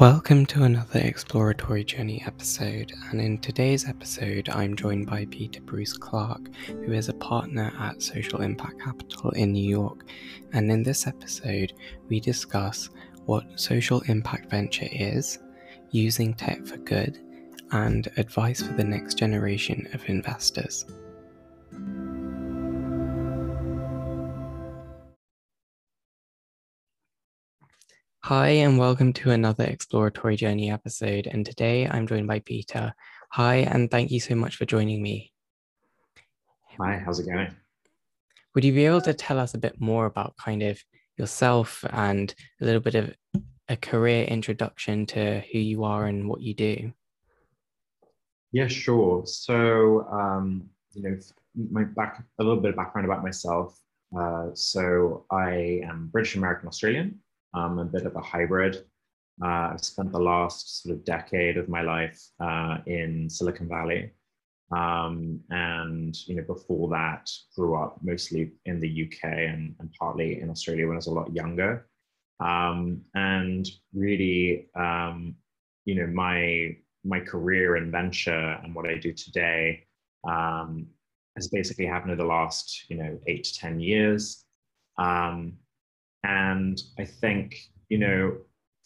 Welcome to another Exploratory Journey episode, and in today's episode, I'm joined by Peter Bruce Clark, who is a partner at Social Impact Capital in New York. And in this episode, we discuss what social impact venture is, using tech for good, and advice for the next generation of investors. Hi, and welcome to another Exploratory Journey episode. And today I'm joined by Peter. Hi, and thank you so much for joining me. Hi, how's it going? Would you be able to tell us a bit more about kind of yourself and a little bit of a career introduction to who you are and what you do? Yeah, sure. So, um, you know, my back a little bit of background about myself. Uh, so, I am British American Australian. I'm a bit of a hybrid. Uh, I've spent the last sort of decade of my life uh, in Silicon Valley. Um, and you know, before that, grew up mostly in the UK and, and partly in Australia when I was a lot younger. Um, and really, um, you know, my my career and venture and what I do today um, has basically happened over the last, you know, eight to ten years. Um, and I think, you know,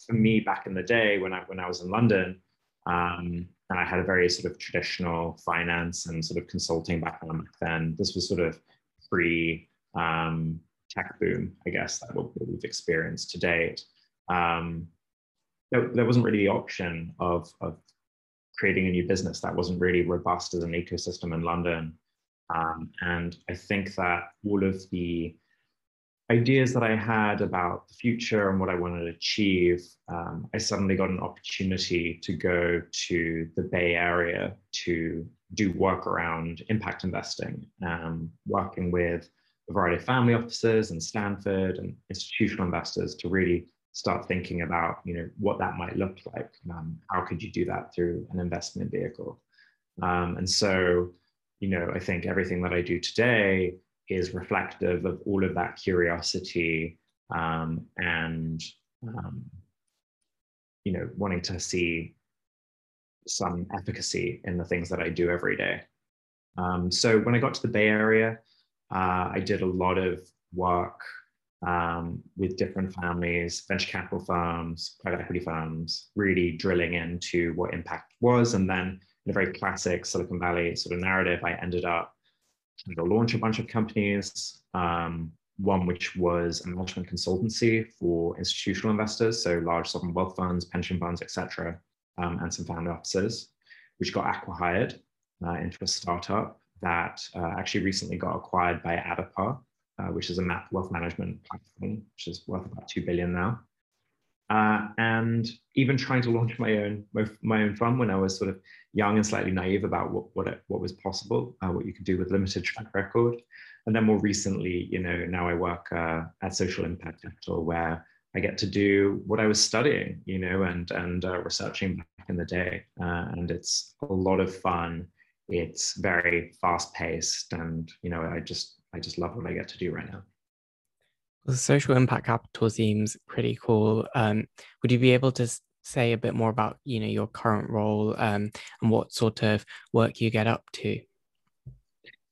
for me back in the day when I when I was in London, um, and I had a very sort of traditional finance and sort of consulting background back then. This was sort of pre um, tech boom, I guess, that we've experienced to date. Um, there, there, wasn't really the option of, of creating a new business that wasn't really robust as an ecosystem in London. Um, and I think that all of the ideas that I had about the future and what I wanted to achieve, um, I suddenly got an opportunity to go to the Bay Area to do work around impact investing, um, working with a variety of family offices and Stanford and institutional investors to really start thinking about, you know, what that might look like. Um, how could you do that through an investment vehicle? Um, and so, you know, I think everything that I do today is reflective of all of that curiosity um, and um, you know wanting to see some efficacy in the things that I do every day. Um, so when I got to the Bay Area, uh, I did a lot of work um, with different families, venture capital firms, private equity firms, really drilling into what impact was. And then in a very classic Silicon Valley sort of narrative, I ended up to launch a bunch of companies. Um, one which was a management consultancy for institutional investors, so large sovereign wealth funds, pension funds, etc., um, and some family offices, which got acquired uh, into a startup that uh, actually recently got acquired by Addepar, uh, which is a wealth management platform, which is worth about two billion now. Uh, and even trying to launch my own my own fund when I was sort of young and slightly naive about what what, what was possible, uh, what you could do with limited track record. And then more recently, you know, now I work uh, at Social Impact Capital, where I get to do what I was studying, you know, and and uh, researching back in the day, uh, and it's a lot of fun. It's very fast paced, and you know, I just I just love what I get to do right now. The social impact capital seems pretty cool. Um, would you be able to say a bit more about you know your current role um, and what sort of work you get up to?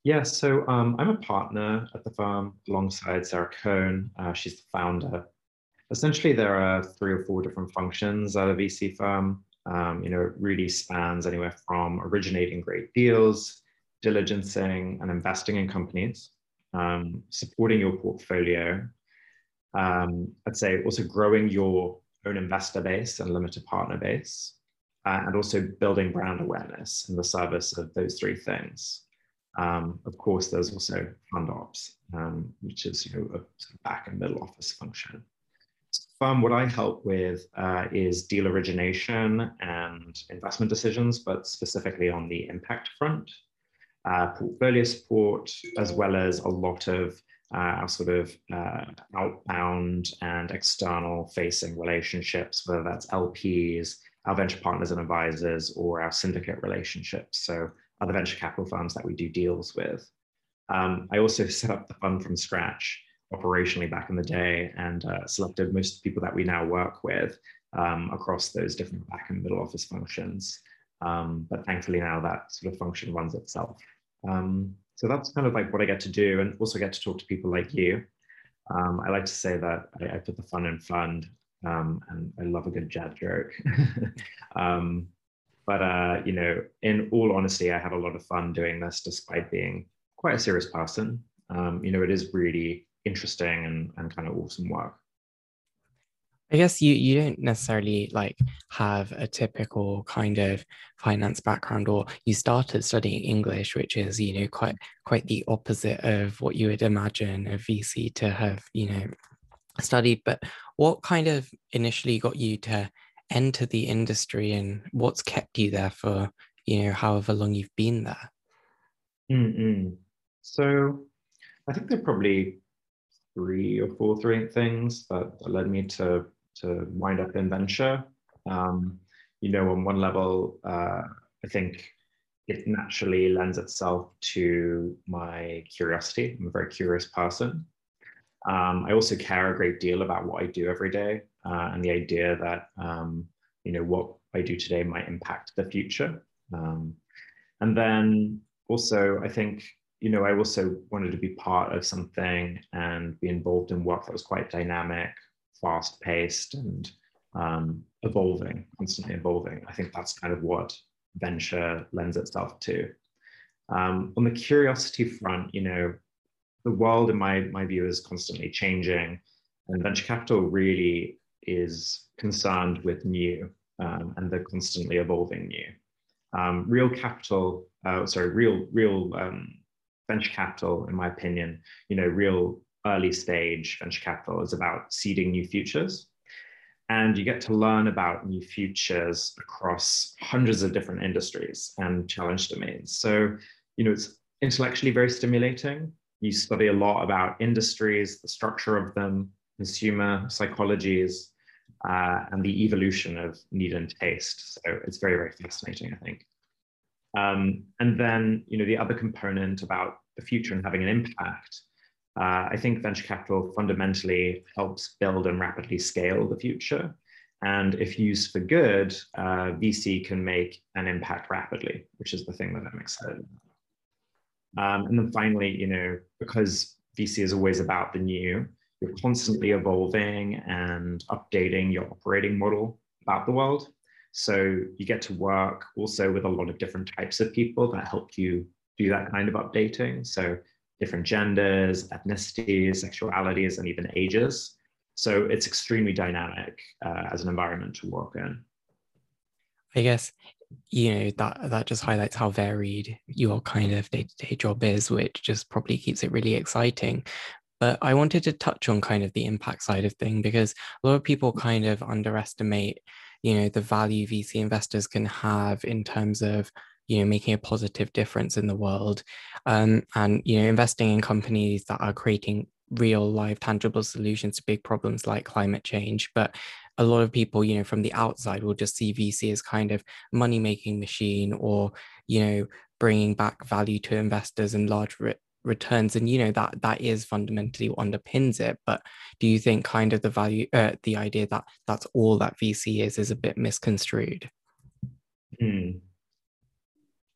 Yeah, so um, I'm a partner at the firm alongside Sarah Cone. Uh, she's the founder. Essentially, there are three or four different functions at a VC firm. Um, you know, it really spans anywhere from originating great deals, diligencing and investing in companies, um, supporting your portfolio, um, I'd say also growing your own investor base and limited partner base, uh, and also building brand awareness in the service of those three things. Um, of course, there's also fund ops, um, which is you know, a back and middle office function. Firm, what I help with uh, is deal origination and investment decisions, but specifically on the impact front, uh, portfolio support, as well as a lot of our sort of uh, outbound and external facing relationships, whether that's LPs, our venture partners and advisors, or our syndicate relationships. So other venture capital firms that we do deals with. Um, I also set up the fund from scratch operationally back in the day and uh, selected most of the people that we now work with um, across those different back and middle office functions. Um, but thankfully now that sort of function runs itself. Um, so that's kind of like what I get to do and also get to talk to people like you. Um, I like to say that I, I put the fun in fund um, and I love a good jab joke. um, but, uh, you know, in all honesty, I have a lot of fun doing this despite being quite a serious person. Um, you know, it is really interesting and, and kind of awesome work. I guess you you don't necessarily like have a typical kind of finance background, or you started studying English, which is you know quite quite the opposite of what you would imagine a VC to have you know studied. But what kind of initially got you to enter the industry, and what's kept you there for you know however long you've been there? Mm-mm. So I think there are probably three or four three things that led me to to wind up in venture. Um, you know, on one level, uh, I think it naturally lends itself to my curiosity. I'm a very curious person. Um, I also care a great deal about what I do every day uh, and the idea that, um, you know, what I do today might impact the future. Um, and then also, I think, you know, I also wanted to be part of something and be involved in work that was quite dynamic, fast paced and um, evolving, constantly evolving. I think that's kind of what venture lends itself to. Um, on the curiosity front, you know, the world in my, my view is constantly changing and venture capital really is concerned with new um, and the constantly evolving new. Um, real capital, uh, sorry, real, real um, venture capital, in my opinion, you know, real early stage venture capital is about seeding new futures. And you get to learn about new futures across hundreds of different industries and challenge domains. So, you know, it's intellectually very stimulating. You study a lot about industries, the structure of them, consumer psychologies, uh, and the evolution of need and taste. So it's very, very fascinating, I think. Um, and then, you know, the other component about the future and having an impact uh, I think venture capital fundamentally helps build and rapidly scale the future. And if used for good, uh, VC can make an impact rapidly, which is the thing that I'm excited about. Um, and then finally, you know, because VC is always about the new, you're constantly evolving and updating your operating model about the world. So you get to work also with a lot of different types of people that help you do that kind of updating. So different genders, ethnicities, sexualities, and even ages. So it's extremely dynamic uh, as an environment to work in. I guess you know that that just highlights how varied your kind of day-to-day job is, which just probably keeps it really exciting. But I wanted to touch on kind of the impact side of thing because a lot of people kind of underestimate, you know, the value VC investors can have in terms of you know making a positive difference in the world um, and you know investing in companies that are creating real live tangible solutions to big problems like climate change. But a lot of people you know from the outside will just see vc as kind of money making machine or you know bringing back value to investors and large re- returns. And you know that that is fundamentally what underpins it. But do you think kind of the value uh, the idea that that's all that vc is is a bit misconstrued? Mm.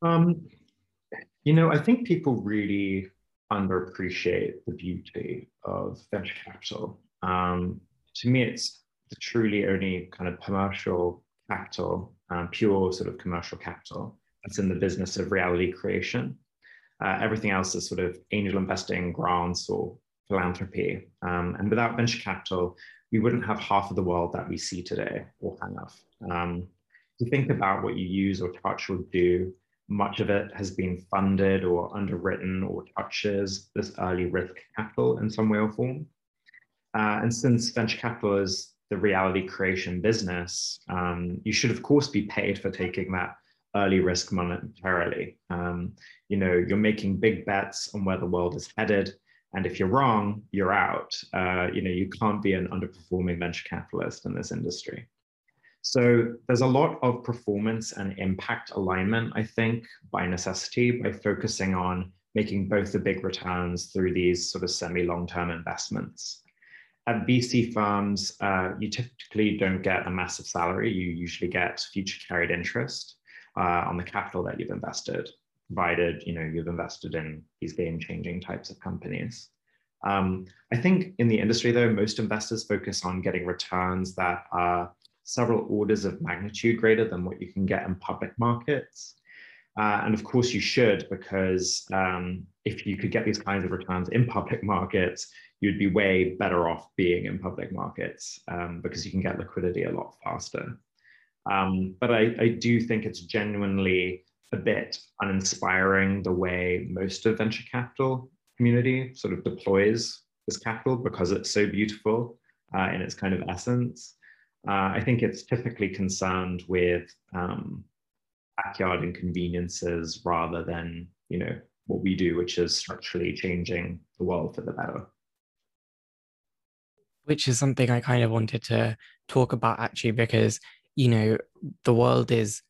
Um, you know, I think people really underappreciate the beauty of venture capital. Um, to me, it's the truly only kind of commercial capital, um, pure sort of commercial capital that's in the business of reality creation. Uh, everything else is sort of angel investing, grants, or philanthropy. Um, and without venture capital, we wouldn't have half of the world that we see today, or of. Um, to think about what you use or touch or do much of it has been funded or underwritten or touches this early risk capital in some way or form. Uh, and since venture capital is the reality creation business, um, you should of course be paid for taking that early risk monetarily. Um, you know, you're making big bets on where the world is headed. And if you're wrong, you're out. Uh, you know, you can't be an underperforming venture capitalist in this industry. So there's a lot of performance and impact alignment, I think, by necessity, by focusing on making both the big returns through these sort of semi long term investments. at VC firms, uh, you typically don't get a massive salary. You usually get future carried interest uh, on the capital that you've invested, provided you know you've invested in these game-changing types of companies. Um, I think in the industry, though, most investors focus on getting returns that are several orders of magnitude greater than what you can get in public markets. Uh, and of course, you should, because um, if you could get these kinds of returns in public markets, you'd be way better off being in public markets um, because you can get liquidity a lot faster. Um, but I, I, do think it's genuinely a bit uninspiring the way most of venture capital community sort of deploys this capital because it's so beautiful uh, in its kind of essence. Uh, I think it's typically concerned with um, backyard inconveniences rather than you know what we do, which is structurally changing the world for the better. Which is something I kind of wanted to talk about actually, because you know the world is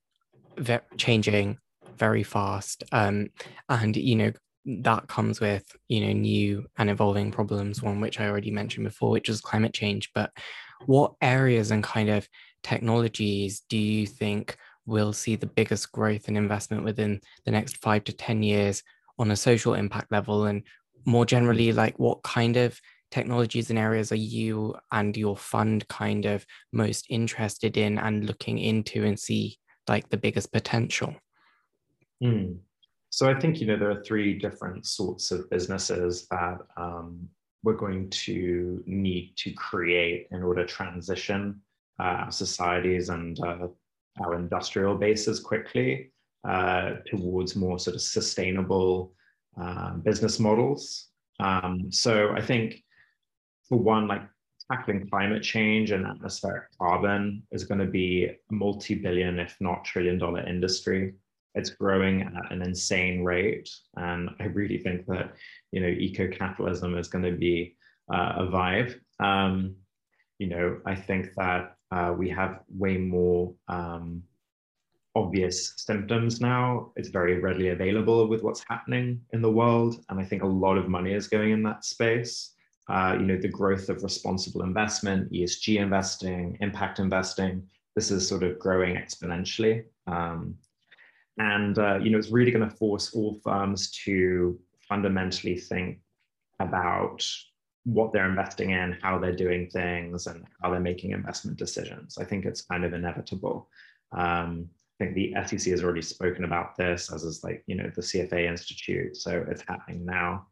ve- changing very fast, um, and you know that comes with you know new and evolving problems one which i already mentioned before which is climate change but what areas and kind of technologies do you think will see the biggest growth and investment within the next five to 10 years on a social impact level? And more generally, like what kind of technologies and areas are you and your fund kind of most interested in and looking into and see like the biggest potential? Mm. So I think you know there are three different sorts of businesses that um, we're going to need to create in order to transition uh, societies and uh, our industrial bases quickly uh, towards more sort of sustainable uh, business models. Um, so I think for one, like tackling climate change and atmospheric carbon is going to be a multi-billion, if not trillion-dollar industry. It's growing at an insane rate, and I really think that you know eco-capitalism is going to be uh, a vibe. Um, you know, I think that uh, we have way more um, obvious symptoms now. It's very readily available with what's happening in the world. And I think a lot of money is going in that space. Uh, you know, the growth of responsible investment, ESG investing, impact investing, this is sort of growing exponentially. Um, and, uh, you know, it's really going to force all firms to fundamentally think about what they're investing in, how they're doing things, and how they're making investment decisions. I think it's kind of inevitable. Um, I think the SEC has already spoken about this, as is like you know the CFA Institute. So it's happening now.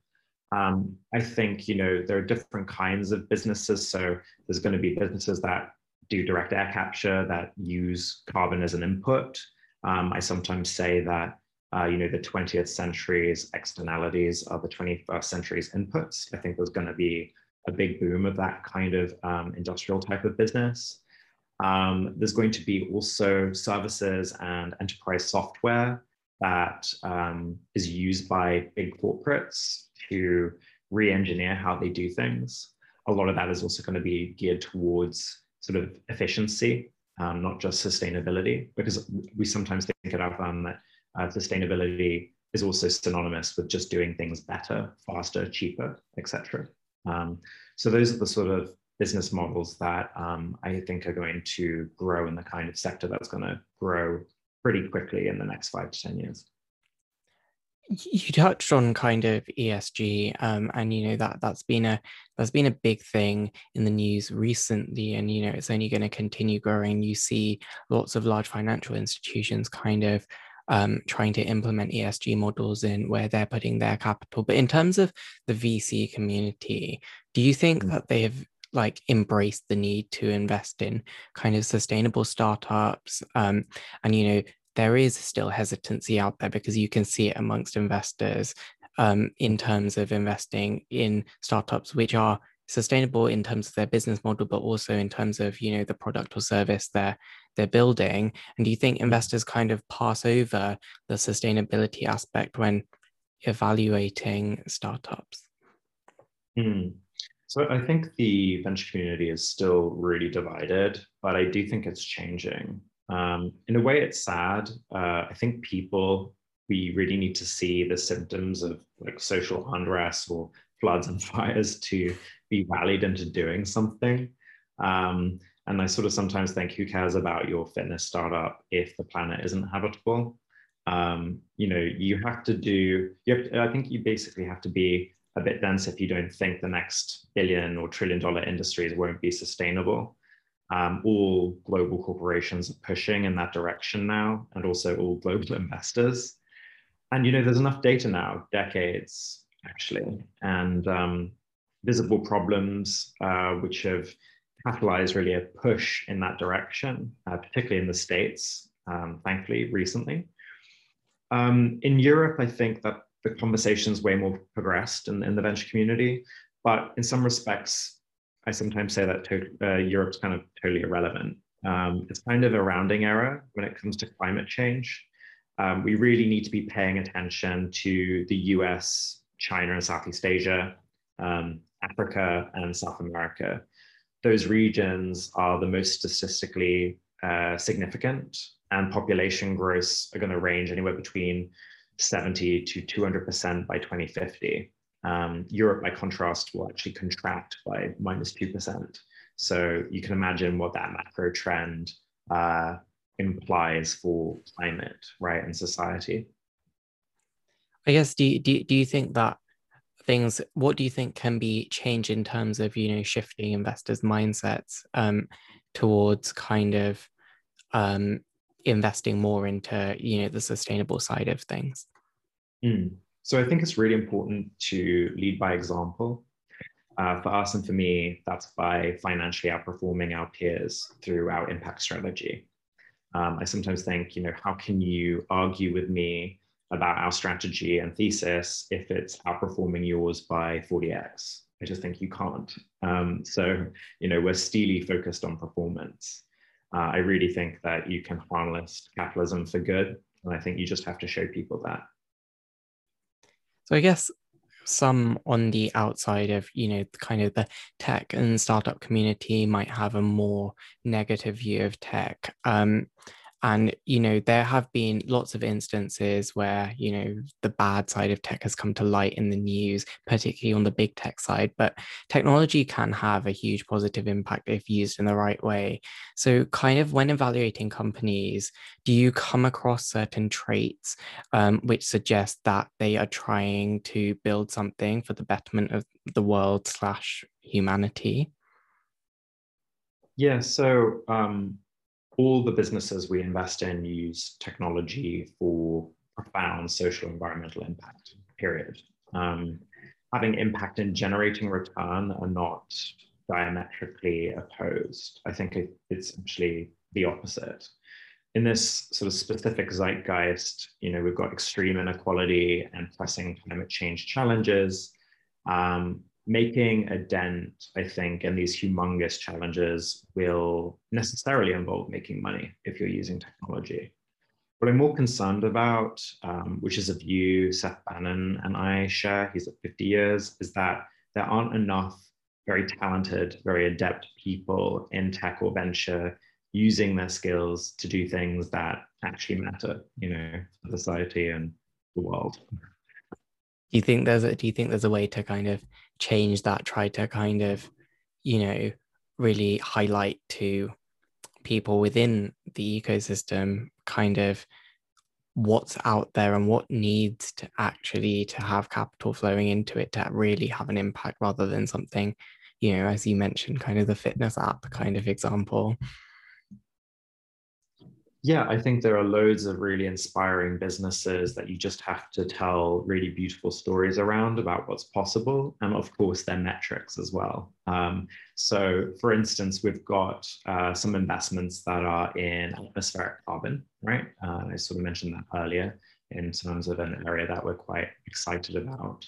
Um, I think you know there are different kinds of businesses. So there's going to be businesses that do direct air capture that use carbon as an input. Um, I sometimes say that uh, you know, the 20th century's externalities are the 21st century's inputs. I think there's going to be a big boom of that kind of um, industrial type of business. Um, there's going to be also services and enterprise software that um, is used by big corporates to re-engineer how they do things. A lot of that is also going to be geared towards sort of efficiency, um, not just sustainability, because we sometimes think at our firm that uh, sustainability is also synonymous with just doing things better, faster, cheaper, etc. Um, so those are the sort of business models that um, I think are going to grow in the kind of sector that's going to grow pretty quickly in the next five to 10 years. You touched on kind of ESG, um, and you know that that's been a that's been a big thing in the news recently, and you know it's only going to continue growing. You see lots of large financial institutions kind of um, trying to implement ESG models in where they're putting their capital. But in terms of the VC community, do you think mm-hmm. that they have like embraced the need to invest in kind of sustainable startups? Um, and you know, there is still hesitancy out there because you can see it amongst investors um, in terms of investing in startups which are sustainable in terms of their business model, but also in terms of you know the product or service they're they're building. And do you think investors kind of pass over the sustainability aspect when evaluating startups? Mm. So I think the venture community is still really divided, but I do think it's changing. Um, in a way, it's sad. Uh, I think people we really need to see the symptoms of like social unrest or floods and fires to be rallied into doing something. Um, and I sort of sometimes think, who cares about your fitness startup if the planet isn't habitable? Um, you know, you have to do. You have to, I think you basically have to be a bit dense if you don't think the next billion or trillion dollar industries won't be sustainable. Um, all global corporations are pushing in that direction now, and also all global investors. And you know, there's enough data now, decades actually, and um, visible problems uh, which have catalyzed really a push in that direction, uh, particularly in the States, um, thankfully, recently. Um, in Europe, I think that the conversation's way more progressed in, in the venture community, but in some respects, I sometimes say that uh, Europe's kind of totally irrelevant. Um, it's kind of a rounding error when it comes to climate change. Um, we really need to be paying attention to the US, China, and Southeast Asia, um, Africa, and South America those regions are the most statistically uh, significant and population growths are going to range anywhere between 70 to 200% by 2050. Um, Europe, by contrast, will actually contract by minus 2%. So you can imagine what that macro trend uh, implies for climate, right, and society. I guess, do, do, do you think that things what do you think can be changed in terms of you know shifting investors mindsets um, towards kind of um, investing more into you know the sustainable side of things mm. So i think it's really important to lead by example uh, for us and for me that's by financially outperforming our peers through our impact strategy um, i sometimes think you know how can you argue with me about our strategy and thesis if it's outperforming yours by 40x. I just think you can't. Um, so, you know, we're steely focused on performance. Uh, I really think that you can harness capitalism for good. And I think you just have to show people that. So, I guess some on the outside of, you know, kind of the tech and startup community might have a more negative view of tech. Um, and, you know, there have been lots of instances where, you know, the bad side of tech has come to light in the news, particularly on the big tech side. But technology can have a huge positive impact if used in the right way. So, kind of when evaluating companies, do you come across certain traits um, which suggest that they are trying to build something for the betterment of the world slash humanity? Yeah, so um, all the businesses we invest in use technology for profound social environmental impact, period. Um, having impact and generating return are not diametrically opposed. I think it, it's actually the opposite. In this sort of specific zeitgeist, you know, we've got extreme inequality and pressing climate change challenges. Um, making a dent, I think, in these humongous challenges will necessarily involve making money if you're using technology. What I'm more concerned about, um, which is a view Seth Bannon and I share, he's at 50 years, is that there aren't enough very talented, very adept people in tech or venture using their skills to do things that actually matter, you know, for society and the world. Do you think there's a do you think there's a way to kind of change that, try to kind of, you know, really highlight to people within the ecosystem kind of what's out there and what needs to actually to have capital flowing into it to really have an impact rather than something you know as you mentioned kind of the fitness app kind of example yeah, I think there are loads of really inspiring businesses that you just have to tell really beautiful stories around about what's possible. And of course, their metrics as well. Um, so, for instance, we've got uh, some investments that are in atmospheric carbon, right? Uh, I sort of mentioned that earlier in terms of an area that we're quite excited about.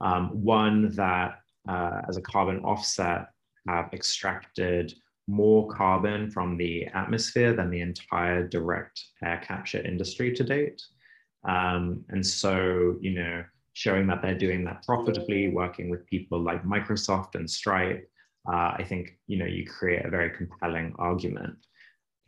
Um, one that, uh, as a carbon offset, have extracted more carbon from the atmosphere than the entire direct air capture industry to date. Um, and so, you know, showing that they're doing that profitably, working with people like Microsoft and Stripe, uh, I think, you know, you create a very compelling argument.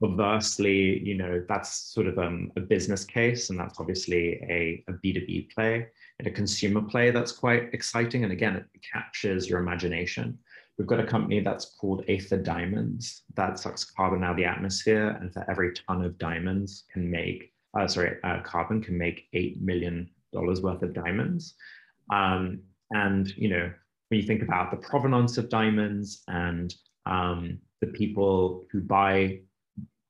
Conversely, you know, that's sort of um, a business case, and that's obviously a a B2B play. and a consumer play that's quite exciting. And again, it captures your imagination. We've got a company that's called Aether Diamonds that sucks carbon out of the atmosphere, and for every ton of diamonds can make, uh, sorry, uh, carbon can make eight million dollars worth of diamonds. Um, and you know, when you think about the provenance of diamonds and um, the people who buy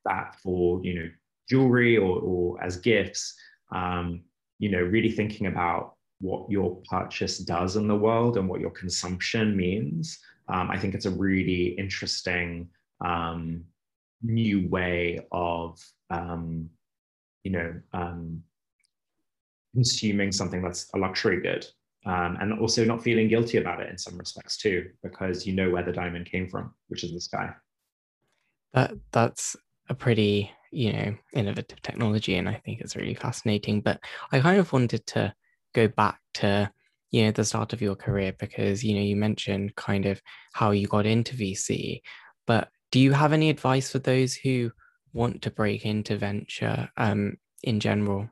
that for you know jewelry or, or as gifts, um, you know, really thinking about what your purchase does in the world and what your consumption means. Um, I think it's a really interesting um, new way of, um, you know, um, consuming something that's a luxury good. Um, and also not feeling guilty about it in some respects too, because you know where the diamond came from, which is the sky. That that's a pretty you know innovative technology and i think it's really fascinating but i kind of wanted to go back to you know the start of your career because you know you mentioned kind of how you got into vc but do you have any advice for those who want to break into venture um, in general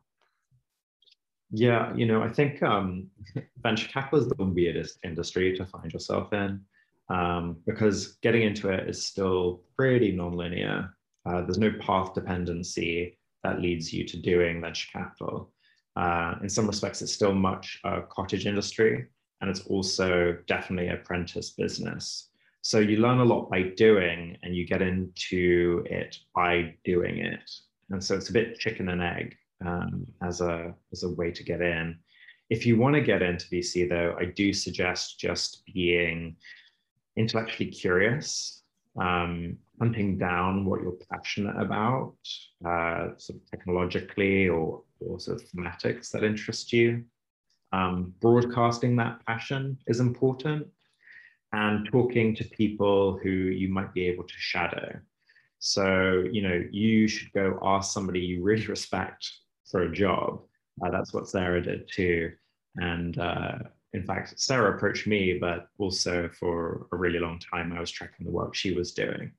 yeah you know i think um, venture capital is the weirdest industry to find yourself in um, because getting into it is still pretty nonlinear uh, there's no path dependency that leads you to doing venture capital. Uh, in some respects, it's still much a cottage industry, and it's also definitely apprentice business. So you learn a lot by doing, and you get into it by doing it. And so it's a bit chicken and egg um, as a as a way to get in. If you want to get into VC, though, I do suggest just being intellectually curious um, hunting down what you're passionate about, uh, sort of technologically or, or sort of thematics that interest you. Um, broadcasting that passion is important and talking to people who you might be able to shadow. So, you know, you should go ask somebody you really respect for a job. Uh, that's what Sarah did too. And uh, in fact, Sarah approached me, but also for a really long time, I was tracking the work she was doing.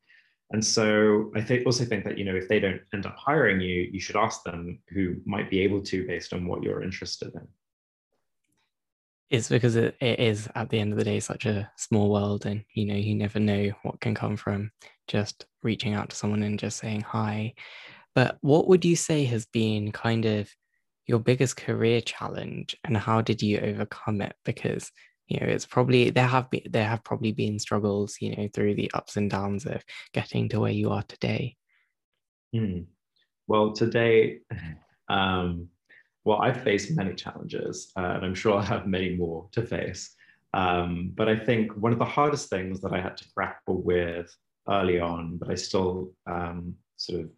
And so I think also think that you know if they don't end up hiring you, you should ask them who might be able to based on what you're interested in. It's because it, it is at the end of the day such a small world, and you know you never know what can come from just reaching out to someone and just saying hi. But what would you say has been kind of your biggest career challenge and how did you overcome it? Because you know it's probably there have been there have probably been struggles you know through the ups and downs of getting to where you are today. Hmm. well today um, well i've faced many challenges uh, and i'm sure i'll have many more to face. Um, but i think one of the hardest things that i had to grapple with early on but i still um, sort of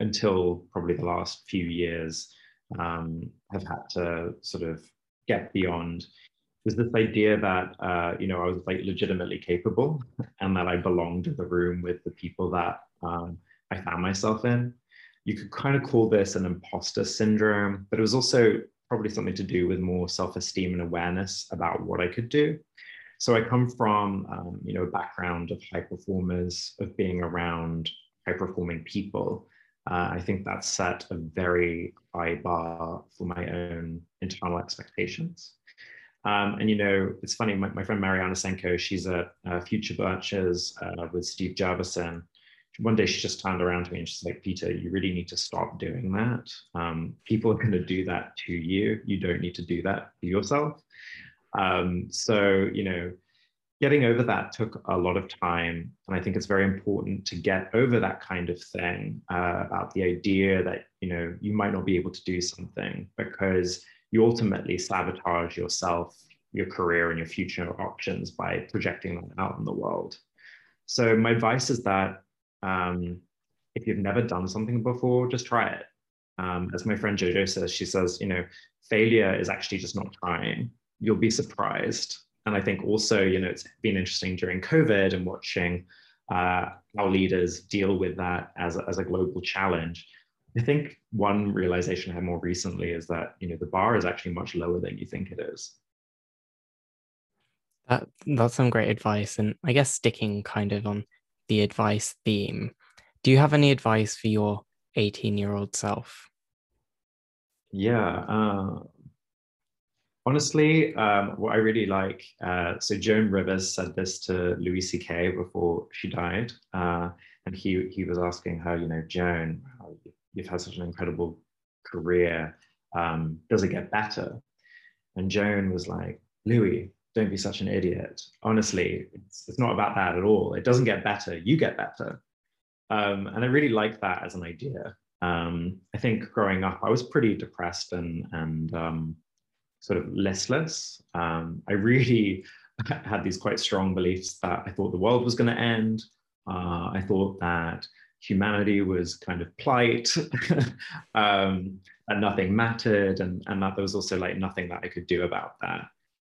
until probably the last few years um, have had to sort of get beyond was this idea that uh, you know I was like legitimately capable and that I belonged to the room with the people that um, I found myself in. You could kind of call this an imposter syndrome, but it was also probably something to do with more self-esteem and awareness about what I could do. So I come from um, you know a background of high performers, of being around high performing people, uh, I think that set a very high bar for my own internal expectations. Um, and you know, it's funny. My, my friend Maryanna Saenko, she's at uh, Future Ventures uh, with Steve Jurvetson. One day she just turned around to me and she's like, "Peter, you really need to stop doing that. Um, people are going to do that to you. You don't need to do that for yourself." Um, so you know, getting over that took a lot of time. And I think it's very important to get over that kind of thing uh, about the idea that, you know, you might not be able to do something because you ultimately sabotage yourself, your career, and your future options by projecting them out in the world. So my advice is that um, if you've never done something before, just try it. Um, as my friend Jojo says, she says, you know, failure is actually just not trying. You'll be surprised and I think also, you know, it's been interesting during COVID and watching uh, our leaders deal with that as a, as a global challenge. I think one realization I had more recently is that, you know, the bar is actually much lower than you think it is. That, that's some great advice. And I guess sticking kind of on the advice theme, do you have any advice for your 18 year old self? Yeah. Uh, Honestly, um, what I really like, uh, so Joan Rivers said this to Louis C.K. before she died, uh, and he he was asking her, you know, Joan, you've had such an incredible career. Um, does it get better? And Joan was like, Louis, don't be such an idiot. Honestly, it's, it's not about that at all. It doesn't get better. You get better. Um, and I really like that as an idea. Um, I think growing up, I was pretty depressed and and um, sort of listless. Um, I really had these quite strong beliefs that I thought the world was going to end. Uh, I thought that humanity was kind of plight um, and nothing mattered, and, and that there was also like nothing that I could do about that.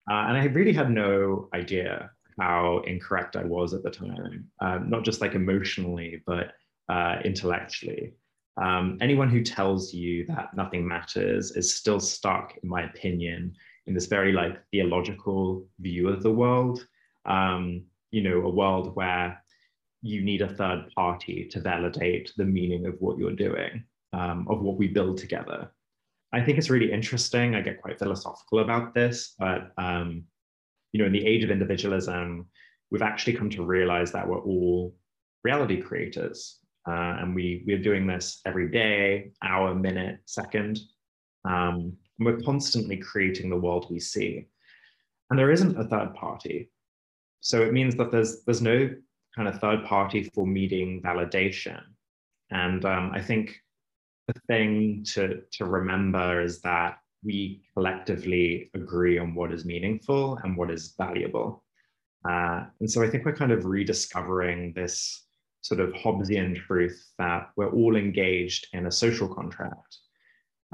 Uh, and I really had no idea how incorrect I was at the time, um, not just like emotionally, but uh, intellectually. Um, anyone who tells you that nothing matters is still stuck, in my opinion, in this very like theological view of the world. Um, you know, a world where you need a third party to validate the meaning of what you're doing, um, of what we build together. I think it's really interesting. I get quite philosophical about this, but um, you know, in the age of individualism, we've actually come to realize that we're all reality creators. Uh, and we, we're doing this every day, hour, minute, second. Um, and we're constantly creating the world we see. And there isn't a third party. So it means that there's, there's no kind of third party for meeting validation. And um, I think the thing to, to remember is that we collectively agree on what is meaningful and what is valuable. Uh, and so I think we're kind of rediscovering this sort of Hobbesian truth that we're all engaged in a social contract.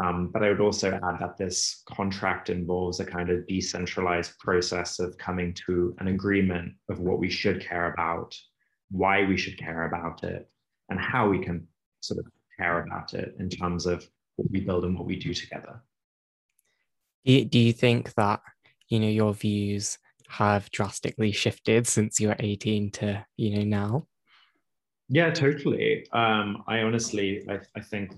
Um, but I would also add that this contract involves a kind of decentralized process of coming to an agreement of what we should care about, why we should care about it, and how we can sort of care about it in terms of what we build and what we do together. Do you, do you think that you know your views have drastically shifted since you were 18 to you know now? Yeah, totally. Um, I honestly, I, I think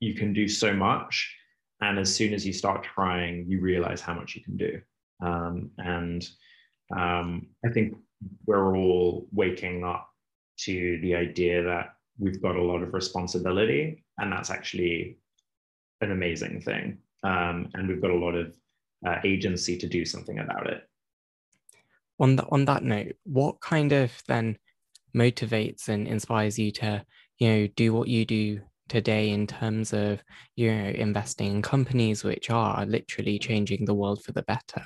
you can do so much. And as soon as you start trying, you realize how much you can do. Um, and um, I think we're all waking up to the idea that we've got a lot of responsibility, and that's actually an amazing thing. Um, and we've got a lot of uh, agency to do something about it. On the, on that note, what kind of then motivates and inspires you to you know do what you do today in terms of you know investing in companies which are literally changing the world for the better.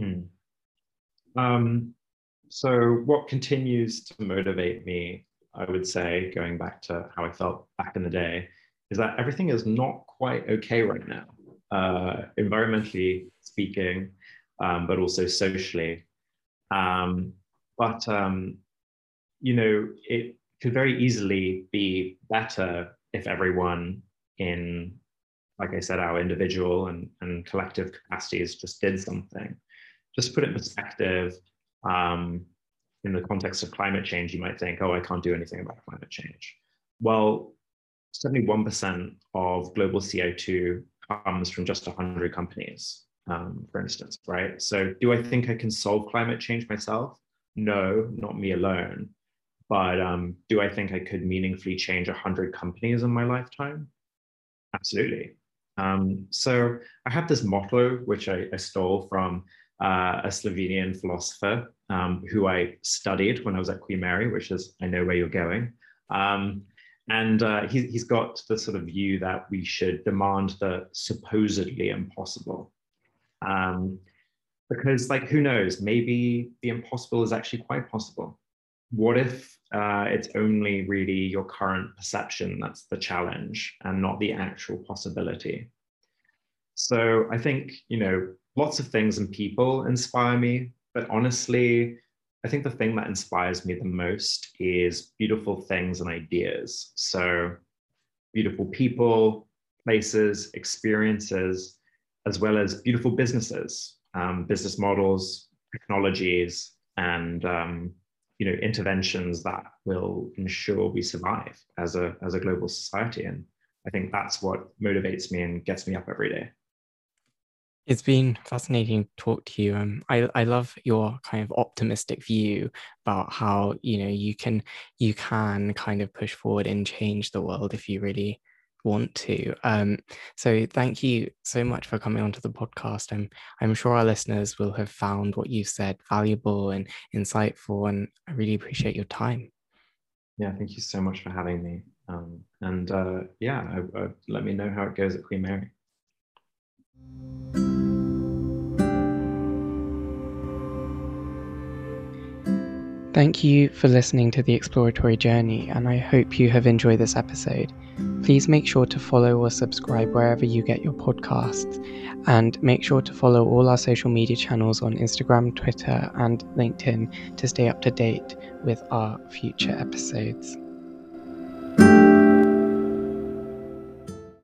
Mm. um, so what continues to motivate me i would say going back to how i felt back in the day is that everything is not quite okay right now. Uh, environmentally speaking um, but also socially. Um, but um, you know, it could very easily be better if everyone in, like I said, our individual and, and collective capacities just did something. Just put it in perspective, um, in the context of climate change, you might think, oh, I can't do anything about climate change. Well, 71% of global CO2 comes from just 100 companies, um, for instance, right? So, do I think I can solve climate change myself? No, not me alone. But um, do I think I could meaningfully change 100 companies in my lifetime? Absolutely. Um, so I have this motto, which I, I stole from uh, a Slovenian philosopher um, who I studied when I was at Queen Mary, which is, I know where you're going. Um, and uh, he, he's got the sort of view that we should demand the supposedly impossible. Um, because, like, who knows? Maybe the impossible is actually quite possible what if uh, it's only really your current perception that's the challenge and not the actual possibility? So I think, you know, lots of things and people inspire me, but honestly, I think the thing that inspires me the most is beautiful things and ideas. So beautiful people, places, experiences, as well as beautiful businesses, um, business models, technologies, and um, you know interventions that will ensure we survive as a as a global society and i think that's what motivates me and gets me up every day It's been fascinating to talk to you. Um, I I love your kind of optimistic view about how you know you can you can kind of push forward and change the world if you really want to. Um, so thank you so much for coming onto the podcast. I'm I'm sure our listeners will have found what you said valuable and insightful, and I really appreciate your time. Yeah, thank you so much for having me. Um, and uh, yeah, I, I, let me know how it goes at Queen Mary. Thank you for listening to the exploratory journey, and I hope you have enjoyed this episode. Please make sure to follow or subscribe wherever you get your podcasts, and make sure to follow all our social media channels on Instagram, Twitter, and LinkedIn to stay up to date with our future episodes.